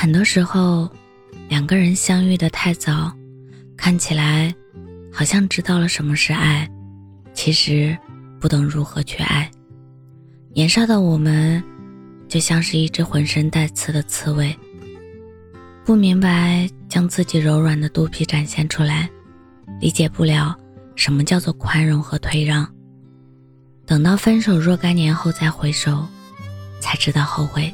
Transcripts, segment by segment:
很多时候，两个人相遇的太早，看起来好像知道了什么是爱，其实不懂如何去爱。年少的我们，就像是一只浑身带刺的刺猬，不明白将自己柔软的肚皮展现出来，理解不了什么叫做宽容和退让。等到分手若干年后再回首，才知道后悔，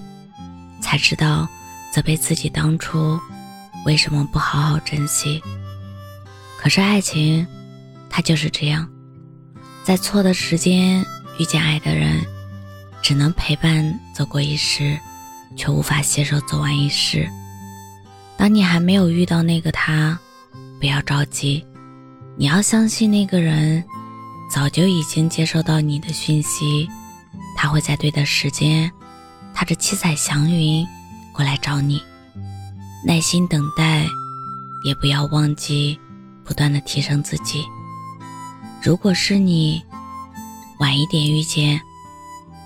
才知道。责备自己当初为什么不好好珍惜？可是爱情，它就是这样，在错的时间遇见爱的人，只能陪伴走过一时，却无法携手走完一世。当你还没有遇到那个他，不要着急，你要相信那个人早就已经接收到你的讯息，他会在对的时间，踏着七彩祥云。过来找你，耐心等待，也不要忘记不断的提升自己。如果是你晚一点遇见，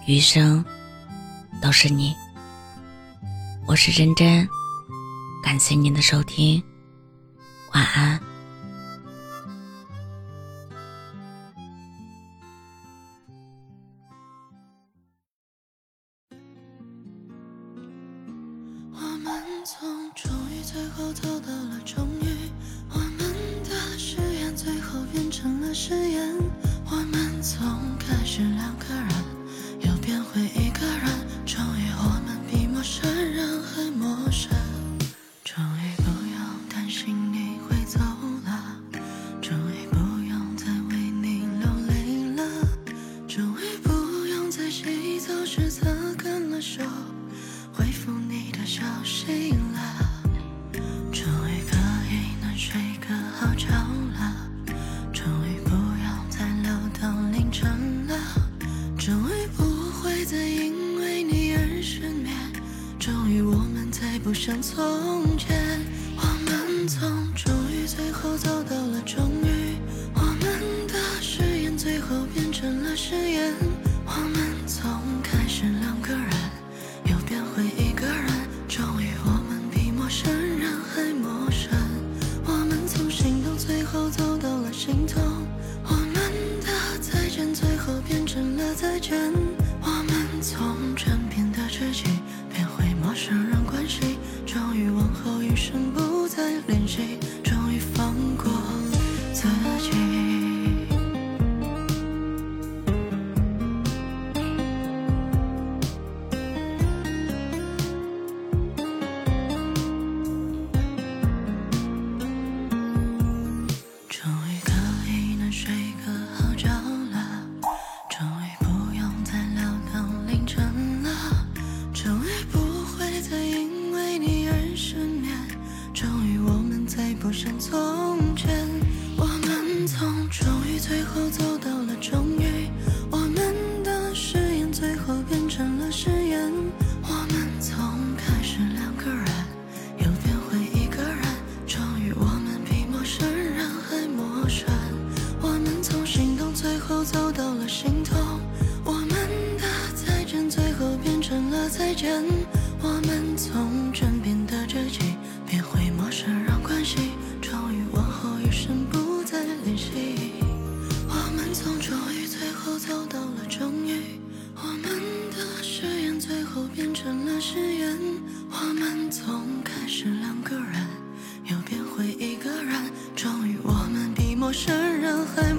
余生都是你。我是真真，感谢您的收听，晚安。从终于最后走到了终于，我们的誓言最后变成了誓言。终于我们再不像从前，我们从终于最后走到了终于，我们的誓言最后变成了誓言，我们从开始两个人，又变回一个人，终于我们比陌生人。还陌生，我们从心动最后走到了心痛，我们的再见最后变成了再见。跟谁间，我们从枕边的知己变回陌生人关系，终于往后余生不再联系。我们从终于最后走到了终于，我们的誓言最后变成了誓言。我们从开始两个人，又变回一个人，终于我们比陌生人还。